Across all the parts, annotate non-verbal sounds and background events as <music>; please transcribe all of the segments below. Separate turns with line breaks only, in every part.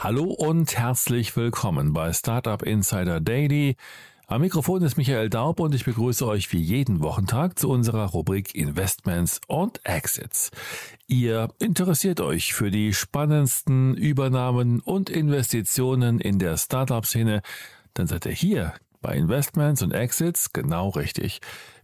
Hallo und herzlich willkommen bei Startup Insider Daily. Am Mikrofon ist Michael Daub und ich begrüße euch wie jeden Wochentag zu unserer Rubrik Investments und Exits. Ihr interessiert euch für die spannendsten Übernahmen und Investitionen in der Startup-Szene, dann seid ihr hier bei Investments und Exits genau richtig.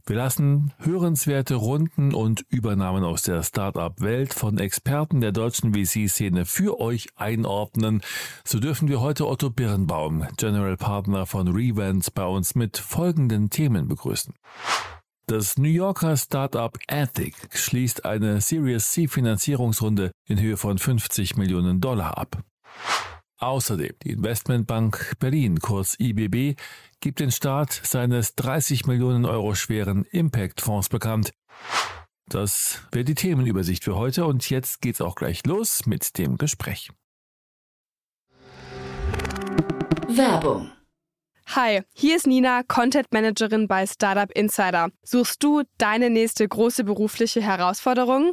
Wir lassen hörenswerte Runden und Übernahmen aus der Startup-Welt von Experten der deutschen VC-Szene für euch einordnen. So dürfen wir heute Otto Birnbaum, General Partner von Revent, bei uns mit folgenden Themen begrüßen. Das New Yorker Startup Ethic schließt eine Series C Finanzierungsrunde in Höhe von 50 Millionen Dollar ab. Außerdem die Investmentbank Berlin, kurz IBB, gibt den Start seines 30 Millionen Euro schweren Impact-Fonds bekannt. Das wäre die Themenübersicht für heute und jetzt geht's auch gleich los mit dem Gespräch.
Werbung.
Hi, hier ist Nina, Content Managerin bei Startup Insider. Suchst du deine nächste große berufliche Herausforderung?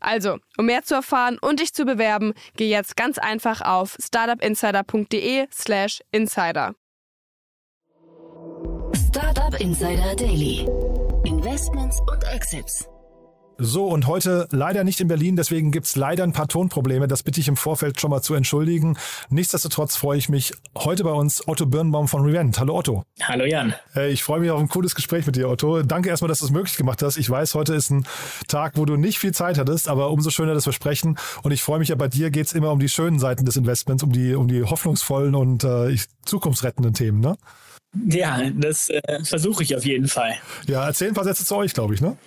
Also, um mehr zu erfahren und dich zu bewerben, geh jetzt ganz einfach auf startupinsider.de/slash insider.
Startup Insider Daily. Investments und Exits.
So, und heute leider nicht in Berlin, deswegen gibt's leider ein paar Tonprobleme. Das bitte ich im Vorfeld schon mal zu entschuldigen. Nichtsdestotrotz freue ich mich heute bei uns Otto Birnbaum von Revent. Hallo Otto.
Hallo Jan.
Ich freue mich auf ein cooles Gespräch mit dir, Otto. Danke erstmal, dass du es möglich gemacht hast. Ich weiß, heute ist ein Tag, wo du nicht viel Zeit hattest, aber umso schöner, dass wir sprechen. Und ich freue mich ja, bei dir geht's immer um die schönen Seiten des Investments, um die, um die hoffnungsvollen und äh, zukunftsrettenden Themen, ne?
Ja, das äh, versuche ich auf jeden Fall.
Ja, erzähl ein paar Sätze zu euch, glaube ich, ne?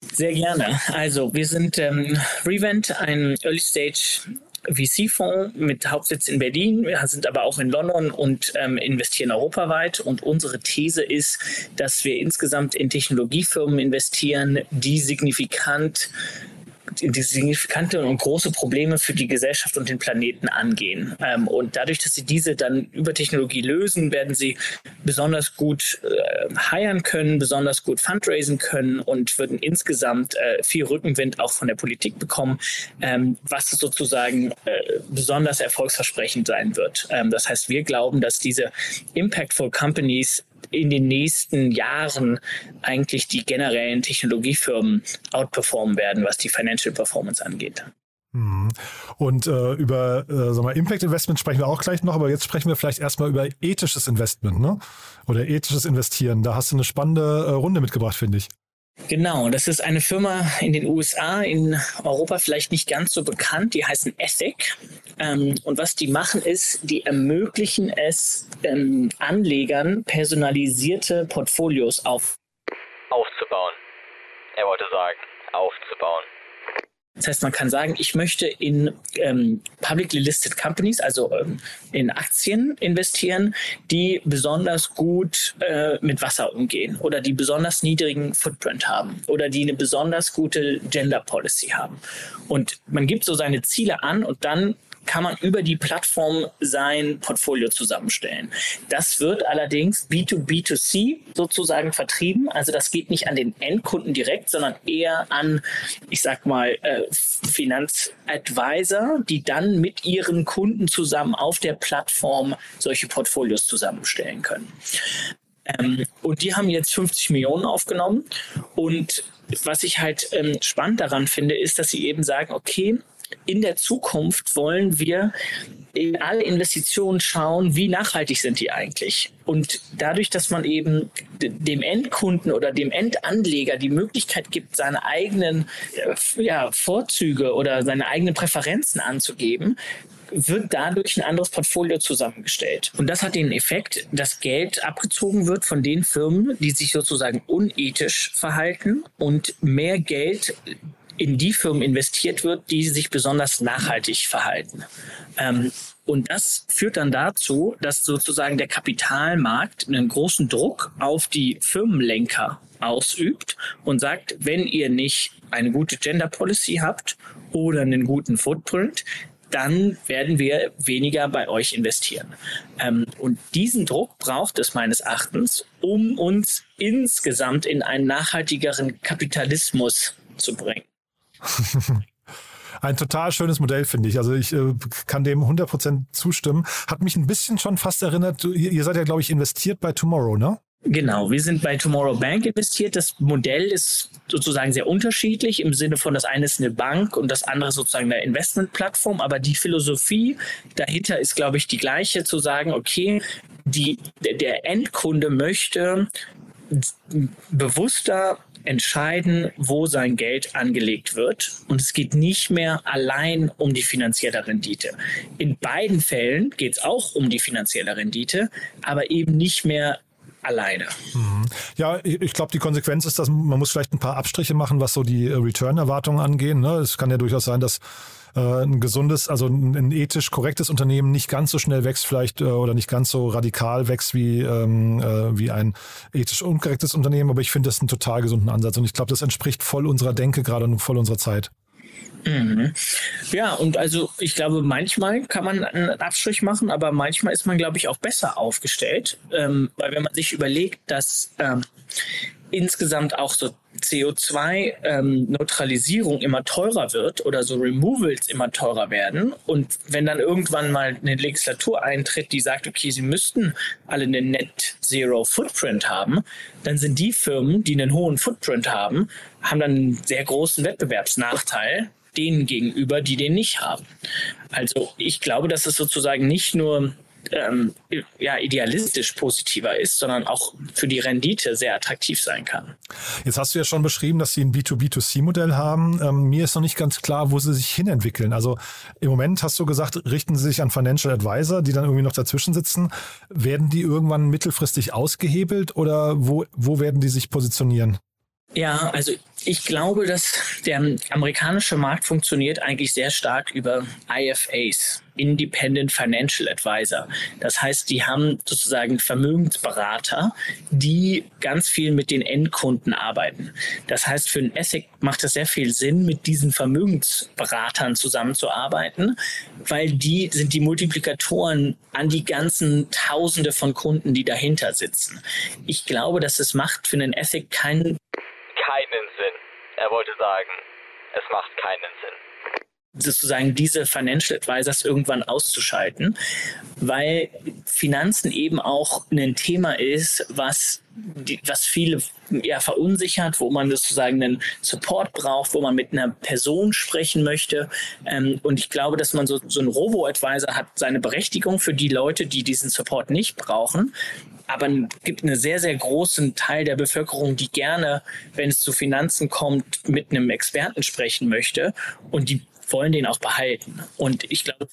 Sehr gerne. Also, wir sind ähm, Revent, ein Early Stage VC-Fonds mit Hauptsitz in Berlin. Wir sind aber auch in London und ähm, investieren europaweit. Und unsere These ist, dass wir insgesamt in Technologiefirmen investieren, die signifikant die signifikante und große Probleme für die Gesellschaft und den Planeten angehen. Ähm, und dadurch, dass sie diese dann über Technologie lösen, werden sie besonders gut äh, hiren können, besonders gut fundraisen können und würden insgesamt äh, viel Rückenwind auch von der Politik bekommen, ähm, was sozusagen äh, besonders erfolgsversprechend sein wird. Ähm, das heißt, wir glauben, dass diese Impactful Companies in den nächsten Jahren eigentlich die generellen Technologiefirmen outperformen werden, was die Financial Performance angeht.
Mhm. Und äh, über äh, mal, Impact Investment sprechen wir auch gleich noch, aber jetzt sprechen wir vielleicht erstmal über ethisches Investment, ne? Oder ethisches Investieren. Da hast du eine spannende äh, Runde mitgebracht, finde ich.
Genau, das ist eine Firma in den USA, in Europa vielleicht nicht ganz so bekannt. Die heißen Ethic. Ähm, und was die machen ist, die ermöglichen es ähm, Anlegern personalisierte Portfolios auf
aufzubauen. Er wollte sagen, aufzubauen.
Das heißt, man kann sagen, ich möchte in ähm, publicly listed companies, also ähm, in Aktien investieren, die besonders gut äh, mit Wasser umgehen oder die besonders niedrigen Footprint haben oder die eine besonders gute Gender Policy haben. Und man gibt so seine Ziele an und dann kann man über die Plattform sein Portfolio zusammenstellen. Das wird allerdings B2B2C sozusagen vertrieben. Also das geht nicht an den Endkunden direkt, sondern eher an, ich sag mal, äh, Finanzadvisor, die dann mit ihren Kunden zusammen auf der Plattform solche Portfolios zusammenstellen können. Ähm, und die haben jetzt 50 Millionen aufgenommen. Und was ich halt ähm, spannend daran finde, ist, dass sie eben sagen, okay, in der Zukunft wollen wir in alle Investitionen schauen, wie nachhaltig sind die eigentlich. Und dadurch, dass man eben dem Endkunden oder dem Endanleger die Möglichkeit gibt, seine eigenen äh, ja, Vorzüge oder seine eigenen Präferenzen anzugeben, wird dadurch ein anderes Portfolio zusammengestellt. Und das hat den Effekt, dass Geld abgezogen wird von den Firmen, die sich sozusagen unethisch verhalten und mehr Geld in die Firmen investiert wird, die sich besonders nachhaltig verhalten. Ähm, und das führt dann dazu, dass sozusagen der Kapitalmarkt einen großen Druck auf die Firmenlenker ausübt und sagt, wenn ihr nicht eine gute Gender Policy habt oder einen guten Footprint, dann werden wir weniger bei euch investieren. Ähm, und diesen Druck braucht es meines Erachtens, um uns insgesamt in einen nachhaltigeren Kapitalismus zu bringen. <laughs>
Ein total schönes Modell, finde ich. Also ich äh, kann dem 100% zustimmen. Hat mich ein bisschen schon fast erinnert, ihr, ihr seid ja, glaube ich, investiert bei Tomorrow, ne?
Genau, wir sind bei Tomorrow Bank investiert. Das Modell ist sozusagen sehr unterschiedlich im Sinne von, das eine ist eine Bank und das andere sozusagen eine Investmentplattform. Aber die Philosophie dahinter ist, glaube ich, die gleiche, zu sagen, okay, die, der Endkunde möchte bewusster entscheiden, wo sein Geld angelegt wird. Und es geht nicht mehr allein um die finanzielle Rendite. In beiden Fällen geht es auch um die finanzielle Rendite, aber eben nicht mehr alleine.
Mhm. Ja, ich glaube, die Konsequenz ist, dass man muss vielleicht ein paar Abstriche machen, was so die Return-Erwartungen angehen. Ne? Es kann ja durchaus sein, dass äh, ein gesundes, also ein, ethisch korrektes Unternehmen nicht ganz so schnell wächst vielleicht äh, oder nicht ganz so radikal wächst wie, ähm, äh, wie ein ethisch unkorrektes Unternehmen. Aber ich finde das einen total gesunden Ansatz und ich glaube, das entspricht voll unserer Denke gerade und voll unserer Zeit.
Mhm. Ja, und also ich glaube, manchmal kann man einen Abstrich machen, aber manchmal ist man, glaube ich, auch besser aufgestellt, ähm, weil wenn man sich überlegt, dass ähm, insgesamt auch so CO2-Neutralisierung ähm, immer teurer wird oder so Removals immer teurer werden. Und wenn dann irgendwann mal eine Legislatur eintritt, die sagt, okay, sie müssten alle einen Net Zero Footprint haben, dann sind die Firmen, die einen hohen Footprint haben, haben dann einen sehr großen Wettbewerbsnachteil denen gegenüber, die den nicht haben. Also ich glaube, dass es sozusagen nicht nur ähm, ja, idealistisch positiver ist, sondern auch für die Rendite sehr attraktiv sein kann.
Jetzt hast du ja schon beschrieben, dass sie ein B2B2C-Modell haben. Ähm, mir ist noch nicht ganz klar, wo sie sich hinentwickeln. Also im Moment hast du gesagt, richten sie sich an Financial Advisor, die dann irgendwie noch dazwischen sitzen. Werden die irgendwann mittelfristig ausgehebelt oder wo, wo werden die sich positionieren?
Ja, also ich glaube, dass der amerikanische Markt funktioniert eigentlich sehr stark über IFAs, Independent Financial Advisor. Das heißt, die haben sozusagen Vermögensberater, die ganz viel mit den Endkunden arbeiten. Das heißt, für ein Asset macht es sehr viel Sinn, mit diesen Vermögensberatern zusammenzuarbeiten, weil die sind die Multiplikatoren an die ganzen Tausende von Kunden, die dahinter sitzen. Ich glaube, dass es macht für einen Asset keinen.
Er wollte sagen, es macht keinen Sinn
sozusagen diese Financial Advisors irgendwann auszuschalten, weil Finanzen eben auch ein Thema ist, was die, was viele ja, verunsichert, wo man sozusagen einen Support braucht, wo man mit einer Person sprechen möchte. Ähm, und ich glaube, dass man so, so ein Robo-Advisor hat seine Berechtigung für die Leute, die diesen Support nicht brauchen. Aber es gibt einen sehr, sehr großen Teil der Bevölkerung, die gerne, wenn es zu Finanzen kommt, mit einem Experten sprechen möchte. Und die wollen den auch behalten. Und ich glaube,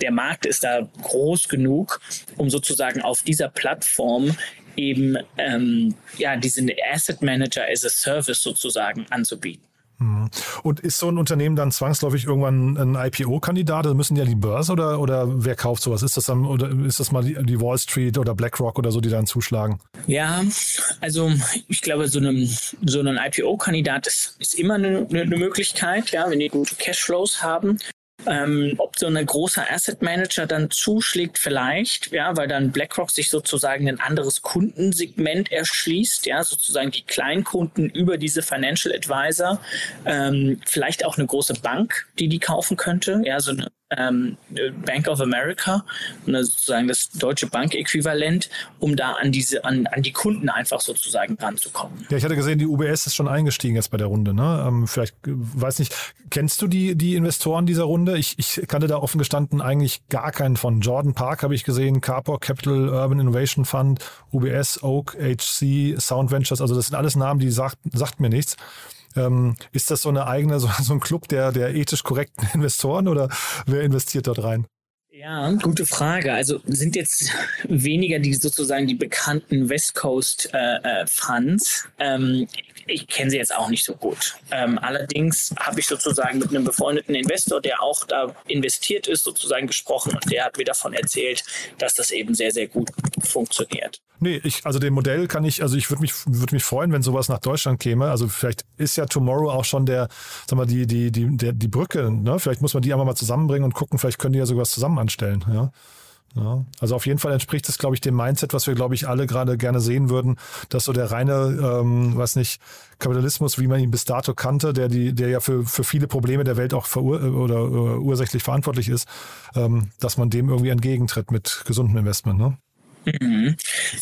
der Markt ist da groß genug, um sozusagen auf dieser Plattform eben ähm, ja diesen Asset Manager as a Service sozusagen anzubieten.
Mhm. Und ist so ein Unternehmen dann zwangsläufig irgendwann ein IPO-Kandidat? Also müssen an die Börse oder, oder wer kauft sowas? Ist das dann oder ist das mal die, die Wall Street oder BlackRock oder so, die dann zuschlagen?
Ja, also ich glaube, so, einem, so ein IPO-Kandidat ist, ist immer eine, eine Möglichkeit, ja, wenn die gute Cashflows haben. Ähm, ob so ein großer Asset Manager dann zuschlägt, vielleicht, ja, weil dann BlackRock sich sozusagen ein anderes Kundensegment erschließt, ja, sozusagen die Kleinkunden über diese Financial Advisor, ähm, vielleicht auch eine große Bank, die die kaufen könnte, ja, so eine ähm, Bank of America, sozusagen das deutsche Bankäquivalent, um da an diese, an, an die Kunden einfach sozusagen ranzukommen.
Ja, ich hatte gesehen, die UBS ist schon eingestiegen jetzt bei der Runde. Ne? Ähm, vielleicht, äh, weiß nicht, kennst du die, die Investoren dieser Runde? Ich, ich kannte da offen gestanden eigentlich gar keinen von. Jordan Park habe ich gesehen, Carport Capital Urban Innovation Fund, UBS, Oak, HC, Sound Ventures, also das sind alles Namen, die sagt, sagt mir nichts. Ähm, ist das so eine eigene, so, so ein Club der, der ethisch korrekten <laughs> Investoren oder wer investiert dort rein?
Ja, gute Frage. Also sind jetzt weniger die sozusagen die bekannten West Coast äh, äh, Funds. Ähm, ich kenne sie jetzt auch nicht so gut. Ähm, allerdings habe ich sozusagen mit einem befreundeten Investor, der auch da investiert ist, sozusagen gesprochen und der hat mir davon erzählt, dass das eben sehr, sehr gut funktioniert.
Nee, ich, also dem Modell kann ich, also ich würde mich, würde mich freuen, wenn sowas nach Deutschland käme. Also vielleicht ist ja Tomorrow auch schon der, sag mal, die, die, die, der, die Brücke, ne? Vielleicht muss man die einfach mal zusammenbringen und gucken, vielleicht können die ja sowas zusammen anstellen, ja. Ja, also auf jeden Fall entspricht es, glaube ich, dem Mindset, was wir, glaube ich, alle gerade gerne sehen würden, dass so der reine, ähm, weiß nicht, Kapitalismus, wie man ihn bis dato kannte, der die, der ja für, für viele Probleme der Welt auch verur oder uh, ursächlich verantwortlich ist, ähm, dass man dem irgendwie entgegentritt mit gesundem Investment. Ne?
Mhm.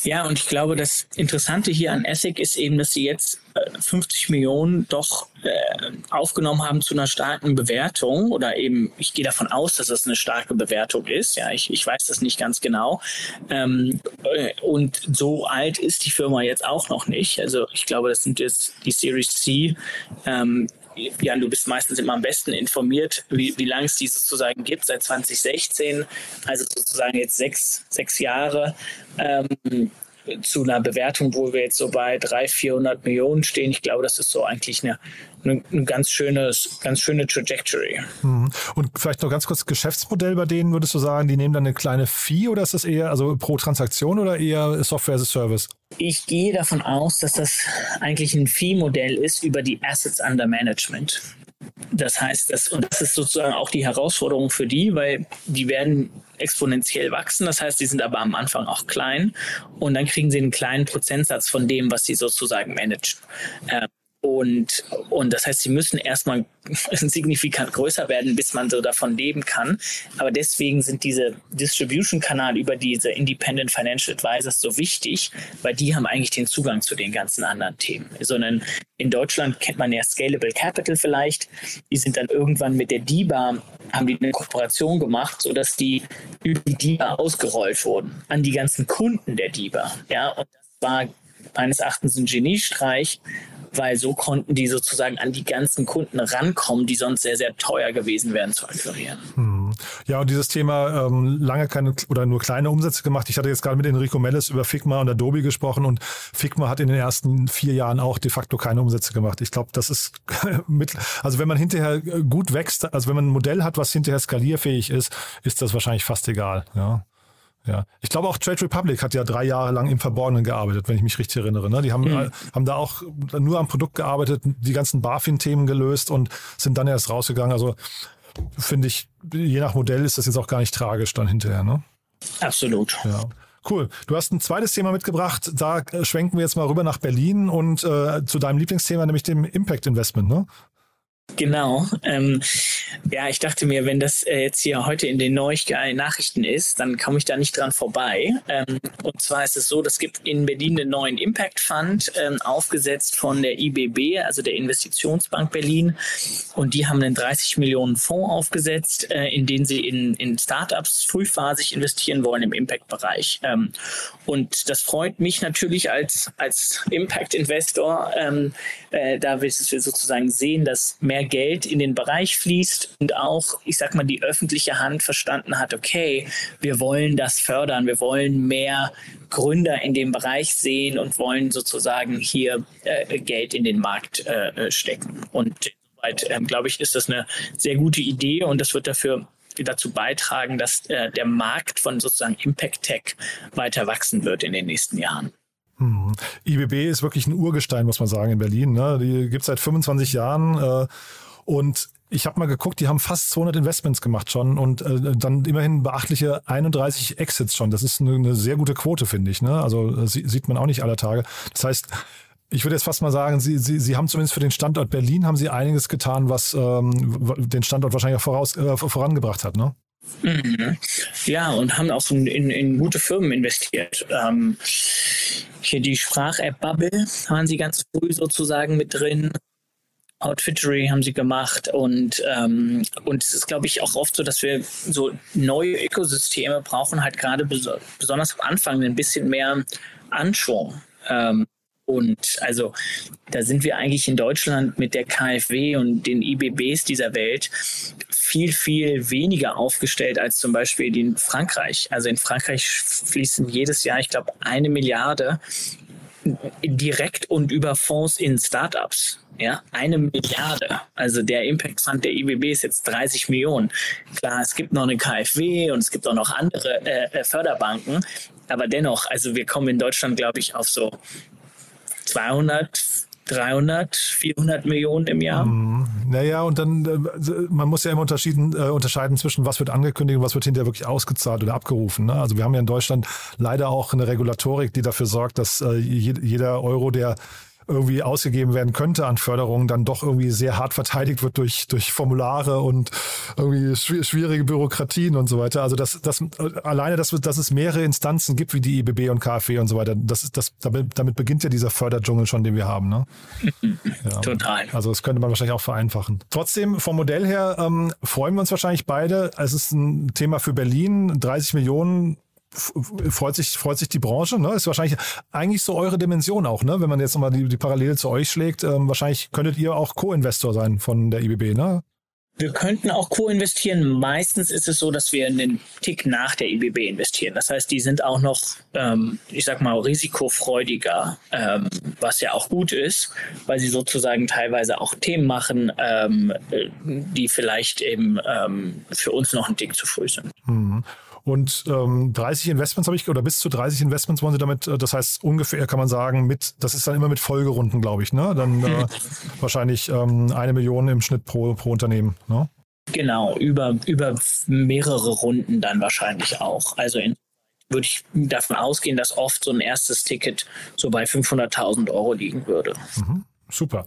Ja, und ich glaube, das Interessante hier an Essig ist eben, dass sie jetzt 50 äh, Millionen doch äh, aufgenommen haben zu einer starken Bewertung oder eben, ich gehe davon aus, dass das eine starke Bewertung ist. Ja, ich, ich weiß das nicht ganz genau. Ähm, äh, und so alt ist die Firma jetzt auch noch nicht. Also ich glaube, das sind jetzt die Series C. Ähm, Jan, du bist meistens immer am besten informiert, wie, wie lange es die sozusagen gibt, seit 2016, also sozusagen jetzt sechs, sechs Jahre. Ähm, zu einer Bewertung, wo wir jetzt so bei 300, 400 Millionen stehen. Ich glaube, das ist so eigentlich eine, eine, eine ganz, schönes, ganz schöne Trajectory.
Mhm. Und vielleicht noch ganz kurz Geschäftsmodell bei denen, würdest du sagen, die nehmen dann eine kleine Fee oder ist das eher also pro Transaktion oder eher Software as a Service?
Ich gehe davon aus, dass das eigentlich ein Fee-Modell ist über die Assets under Management. Das heißt, das, und das ist sozusagen auch die Herausforderung für die, weil die werden exponentiell wachsen. Das heißt, die sind aber am Anfang auch klein und dann kriegen sie einen kleinen Prozentsatz von dem, was sie sozusagen managen. Ähm, und, und das heißt, sie müssen erstmal <laughs> signifikant größer werden, bis man so davon leben kann. Aber deswegen sind diese Distribution-Kanal über diese Independent Financial Advisors so wichtig, weil die haben eigentlich den Zugang zu den ganzen anderen Themen. Sondern in Deutschland kennt man ja Scalable Capital vielleicht. Die sind dann irgendwann mit der DIBA, haben die eine Kooperation gemacht, sodass die über die DIBA ausgerollt wurden an die ganzen Kunden der DIBA. Ja, und das war meines Erachtens ein Geniestreich, weil so konnten die sozusagen an die ganzen Kunden rankommen, die sonst sehr, sehr teuer gewesen wären zu akquirieren.
Hm. Ja, und dieses Thema ähm, lange keine oder nur kleine Umsätze gemacht. Ich hatte jetzt gerade mit Enrico Mellis über Figma und Adobe gesprochen und Figma hat in den ersten vier Jahren auch de facto keine Umsätze gemacht. Ich glaube, das ist <laughs> mit, also wenn man hinterher gut wächst, also wenn man ein Modell hat, was hinterher skalierfähig ist, ist das wahrscheinlich fast egal. Ja. Ja, ich glaube auch Trade Republic hat ja drei Jahre lang im Verborgenen gearbeitet, wenn ich mich richtig erinnere. Ne? Die haben, mhm. haben da auch nur am Produkt gearbeitet, die ganzen BaFin-Themen gelöst und sind dann erst rausgegangen. Also finde ich, je nach Modell ist das jetzt auch gar nicht tragisch dann hinterher. Ne?
Absolut.
Ja. Cool. Du hast ein zweites Thema mitgebracht. Da schwenken wir jetzt mal rüber nach Berlin und äh, zu deinem Lieblingsthema, nämlich dem Impact Investment. Ne?
Genau. Ähm, ja, ich dachte mir, wenn das äh, jetzt hier heute in den Neuigkeiten Nachrichten ist, dann komme ich da nicht dran vorbei. Ähm, und zwar ist es so, es gibt in Berlin einen neuen Impact Fund, ähm, aufgesetzt von der IBB, also der Investitionsbank Berlin. Und die haben einen 30 Millionen Fonds aufgesetzt, äh, in den sie in, in Startups frühphasig investieren wollen im Impact-Bereich. Ähm, und das freut mich natürlich als, als Impact-Investor, ähm, äh, da wir sozusagen sehen, dass mehr Geld in den Bereich fließt und auch, ich sag mal, die öffentliche Hand verstanden hat, okay, wir wollen das fördern, wir wollen mehr Gründer in dem Bereich sehen und wollen sozusagen hier äh, Geld in den Markt äh, stecken. Und insoweit, ähm, glaube ich, ist das eine sehr gute Idee und das wird dafür dazu beitragen, dass äh, der Markt von sozusagen Impact Tech weiter wachsen wird in den nächsten Jahren.
Hm. IBB ist wirklich ein Urgestein, muss man sagen, in Berlin. Ne? Die gibt es seit 25 Jahren. Äh, und ich habe mal geguckt, die haben fast 200 Investments gemacht schon und äh, dann immerhin beachtliche 31 Exits schon. Das ist eine, eine sehr gute Quote, finde ich. Ne? Also äh, sieht man auch nicht aller Tage. Das heißt, ich würde jetzt fast mal sagen, Sie, Sie, Sie haben zumindest für den Standort Berlin haben Sie einiges getan, was ähm, den Standort wahrscheinlich auch voraus, äh, vorangebracht hat, ne?
Mhm. Ja, und haben auch so in, in gute Firmen investiert. Ähm, hier die Sprach-App Bubble waren sie ganz früh sozusagen mit drin. Outfittery haben sie gemacht und, ähm, und es ist, glaube ich, auch oft so, dass wir so neue Ökosysteme brauchen, halt gerade bes besonders am Anfang ein bisschen mehr Anschwung. Ähm, und also da sind wir eigentlich in Deutschland mit der KfW und den IBBs dieser Welt viel, viel weniger aufgestellt als zum Beispiel in Frankreich. Also in Frankreich fließen jedes Jahr, ich glaube, eine Milliarde direkt und über Fonds in Startups. Ja, eine Milliarde. Also der Impact Fund der IBB ist jetzt 30 Millionen. Klar, es gibt noch eine KfW und es gibt auch noch andere äh, Förderbanken. Aber dennoch, also wir kommen in Deutschland, glaube ich, auf so 200, 300, 400 Millionen im Jahr.
Mhm. Naja, und dann, äh, man muss ja immer unterschieden, äh, unterscheiden zwischen was wird angekündigt und was wird hinterher wirklich ausgezahlt oder abgerufen. Ne? Also wir haben ja in Deutschland leider auch eine Regulatorik, die dafür sorgt, dass äh, jeder Euro, der irgendwie ausgegeben werden könnte an Förderungen, dann doch irgendwie sehr hart verteidigt wird durch, durch Formulare und irgendwie schwierige Bürokratien und so weiter. Also das, das alleine, dass, dass es mehrere Instanzen gibt wie die IBB und KfW und so weiter, das ist das, damit, damit beginnt ja dieser Förderdschungel schon, den wir haben. Ne? <laughs>
Ja. Total.
Also das könnte man wahrscheinlich auch vereinfachen. Trotzdem, vom Modell her ähm, freuen wir uns wahrscheinlich beide. Es ist ein Thema für Berlin, 30 Millionen freut sich, freut sich die Branche, ne? Ist wahrscheinlich eigentlich so eure Dimension auch, ne? Wenn man jetzt nochmal die, die Parallele zu euch schlägt, ähm, wahrscheinlich könntet ihr auch Co-Investor sein von der IBB, ne?
Wir könnten auch co-investieren. Meistens ist es so, dass wir einen Tick nach der IBB investieren. Das heißt, die sind auch noch, ähm, ich sag mal, risikofreudiger, ähm, was ja auch gut ist, weil sie sozusagen teilweise auch Themen machen, ähm, die vielleicht eben ähm, für uns noch ein Tick zu früh sind.
Mhm. Und ähm, 30 Investments habe ich, oder bis zu 30 Investments wollen Sie damit, äh, das heißt ungefähr kann man sagen, mit, das ist dann immer mit Folgerunden, glaube ich, ne? Dann äh, <laughs> wahrscheinlich ähm, eine Million im Schnitt pro, pro Unternehmen, ne?
Genau, über, über mehrere Runden dann wahrscheinlich auch. Also in, würde ich davon ausgehen, dass oft so ein erstes Ticket so bei 500.000 Euro liegen würde.
Mhm, super.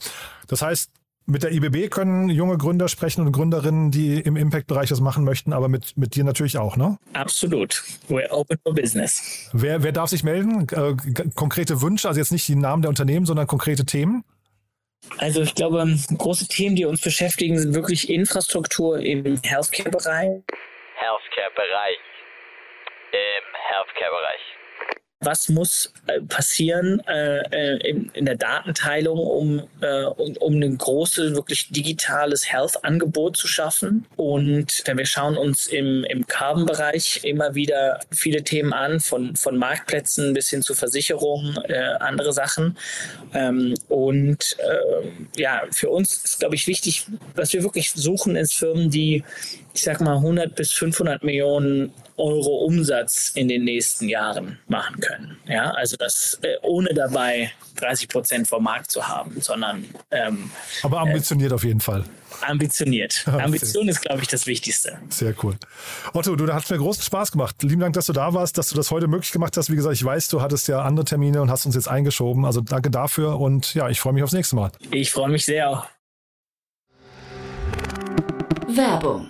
Das heißt, mit der IBB können junge Gründer sprechen und Gründerinnen, die im Impact-Bereich das machen möchten, aber mit, mit dir natürlich auch, ne?
Absolut. We're open for business.
Wer, wer darf sich melden? Äh, konkrete Wünsche, also jetzt nicht die Namen der Unternehmen, sondern konkrete Themen?
Also ich glaube, große Themen, die uns beschäftigen, sind wirklich Infrastruktur im Healthcare-Bereich.
Healthcare-Bereich. Im Healthcare-Bereich
was muss äh, passieren äh, äh, in, der Datenteilung, um, um, um ein großes, wirklich digitales Health-Angebot zu schaffen. Und wir schauen uns im, im Carbon-Bereich immer wieder viele Themen an, von, von Marktplätzen bis hin zu Versicherungen, andere Sachen. Ähm, und ja, für uns ist, glaube ich, wichtig, was wir wirklich suchen, ist Firmen, die ich sag mal, 100 bis 500 Millionen Euro Umsatz in den nächsten Jahren machen können. Ja, also das äh, ohne dabei 30 Prozent vom Markt zu haben, sondern ähm,
aber ambitioniert äh, auf jeden Fall.
Ambitioniert. <laughs> Ambition ist, glaube ich, das Wichtigste.
Sehr cool. Otto, du, da hat mir großen Spaß gemacht. Lieben Dank, dass du da warst, dass du das heute möglich gemacht hast. Wie gesagt, ich weiß, du hattest ja andere Termine und hast uns jetzt eingeschoben. Also danke dafür und ja, ich freue mich aufs nächste Mal.
Ich freue mich sehr.
Werbung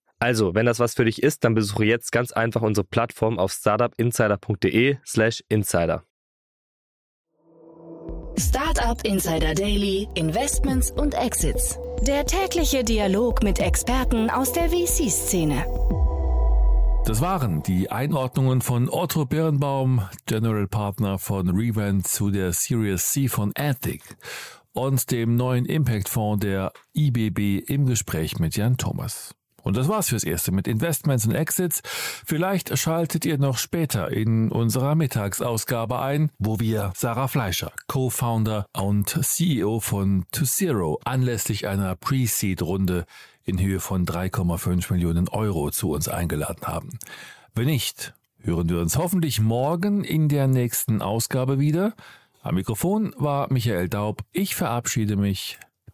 Also, wenn das was für dich ist, dann besuche jetzt ganz einfach unsere Plattform auf startupinsider.de/slash insider.
Startup Insider Daily, Investments und Exits. Der tägliche Dialog mit Experten aus der VC-Szene.
Das waren die Einordnungen von Otto Birnbaum, General Partner von Revent zu der Series C von Athic und dem neuen Impact Fonds der IBB im Gespräch mit Jan Thomas. Und das war's fürs Erste mit Investments und Exits. Vielleicht schaltet ihr noch später in unserer Mittagsausgabe ein, wo wir Sarah Fleischer, Co-Founder und CEO von ToZero, anlässlich einer Pre-Seed-Runde in Höhe von 3,5 Millionen Euro zu uns eingeladen haben. Wenn nicht, hören wir uns hoffentlich morgen in der nächsten Ausgabe wieder. Am Mikrofon war Michael Daub. Ich verabschiede mich.